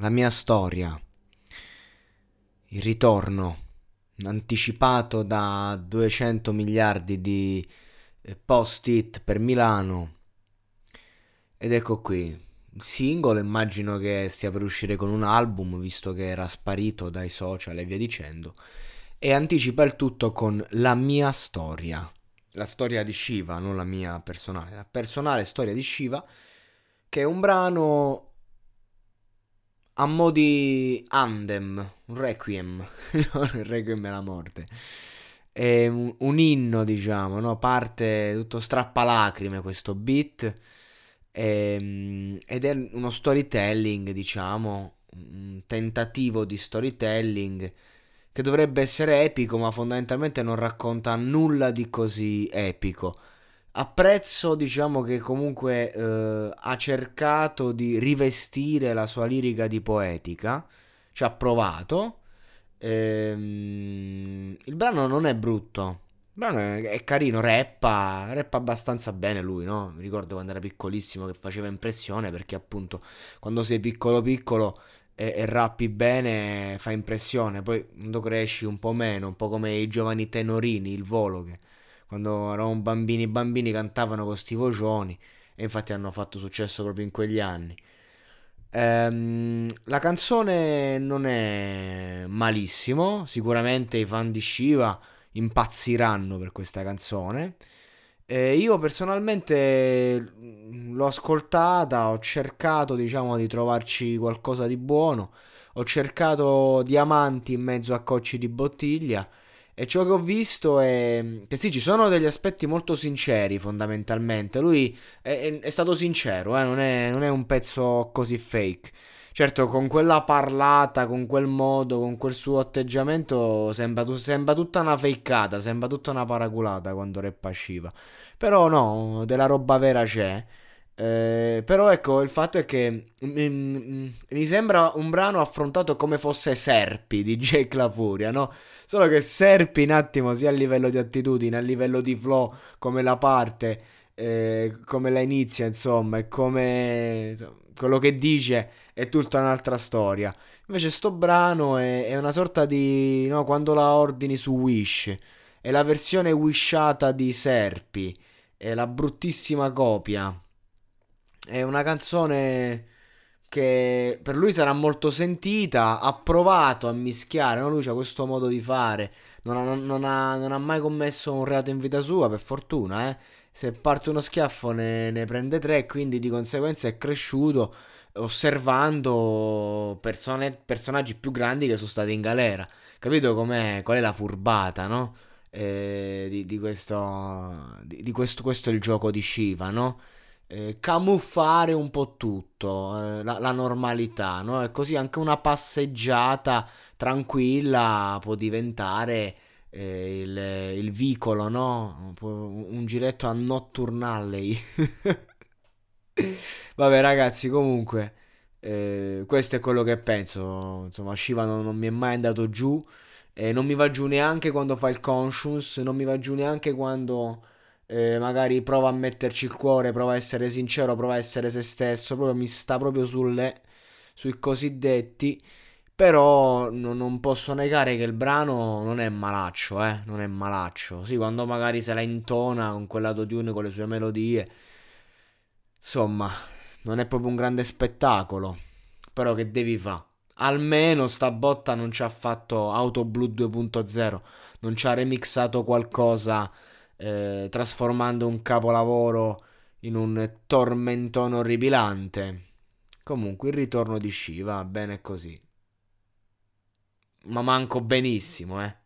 La mia storia. Il ritorno anticipato da 200 miliardi di eh, post-it per Milano. Ed ecco qui. Il singolo immagino che stia per uscire con un album, visto che era sparito dai social e via dicendo. E anticipa il tutto con La mia storia. La storia di Shiva, non la mia personale. La personale storia di Shiva, che è un brano a mo' di Andem, un requiem, non il requiem è la morte. È un, un inno, diciamo, no? Parte tutto strappalacrime questo beat. E, ehm, ed è uno storytelling, diciamo, un tentativo di storytelling che dovrebbe essere epico, ma fondamentalmente non racconta nulla di così epico apprezzo, diciamo che comunque eh, ha cercato di rivestire la sua lirica di poetica, ci ha provato. Ehm, il brano non è brutto, il brano è, carino, rappa, rappa abbastanza bene lui, no? Mi ricordo quando era piccolissimo che faceva impressione perché appunto quando sei piccolo piccolo e, e rappi bene fa impressione, poi quando cresci un po' meno, un po' come i giovani tenorini, il volo che quando eravamo bambini bambini cantavano con sti vocioni e infatti hanno fatto successo proprio in quegli anni. Ehm, la canzone non è malissimo, sicuramente i fan di Shiva impazziranno per questa canzone. Eh, io personalmente l'ho ascoltata, ho cercato diciamo di trovarci qualcosa di buono, ho cercato diamanti in mezzo a cocci di bottiglia e ciò che ho visto è che sì, ci sono degli aspetti molto sinceri fondamentalmente. Lui è, è, è stato sincero, eh? non, è, non, è, un pezzo così fake. Certo, con quella parlata, con quel modo, con quel suo atteggiamento, sembra, sembra tutta una fakeata, sembra tutta una paraculata quando rappa Shiva. Però no, della roba vera c'è. Eh, però ecco, il fatto è che mi, mi, sembra un brano affrontato come fosse Serpi di Jake La Furia, no? Solo che Serpi un attimo sia a livello di attitudine, a livello di flow, come la parte, eh, come la inizia, insomma, e come insomma, quello che dice è tutta un'altra storia. Invece sto brano è, è una sorta di... no, quando la ordini su Wish, è la versione wishata di Serpi, è la bruttissima copia. È una canzone che per lui sarà molto sentita. Ha provato a mischiare, no? lui ha questo modo di fare. Non ha, non, ha, non ha, mai commesso un reato in vita sua, per fortuna. Eh? Se parte uno schiaffo ne, ne prende tre, quindi di conseguenza è cresciuto osservando persone, personaggi più grandi che sono stati in galera. Capito com'è? Qual è la furbata, no? Eh, di, di, questo, di, di questo, questo è il gioco di Shiva, no? Eh, camuffare un po' tutto, eh, la, la, normalità, no? E così anche una passeggiata tranquilla può diventare eh, il, il, vicolo, no? Un giretto a Nocturnalley. Vabbè ragazzi, comunque, eh, questo è quello che penso. Insomma, Shiva non, non mi è mai andato giù. Non mi va giù neanche quando fa il conscious, non mi va giù neanche quando eh, magari prova a metterci il cuore, prova a essere sincero, prova a essere se stesso, proprio mi sta proprio sulle, sui cosiddetti. Però no, non posso negare che il brano non è malaccio, eh, non è malaccio. Sì, quando magari se la intona con quell'autotune, con le sue melodie, insomma, non è proprio un grande spettacolo. Però che devi fare? Almeno sta botta non ci ha fatto Auto Blu 2.0, non ci ha remixato qualcosa eh, trasformando un capolavoro in un tormentone orribilante. Comunque il ritorno di Shiva, bene così. Ma manco benissimo, eh.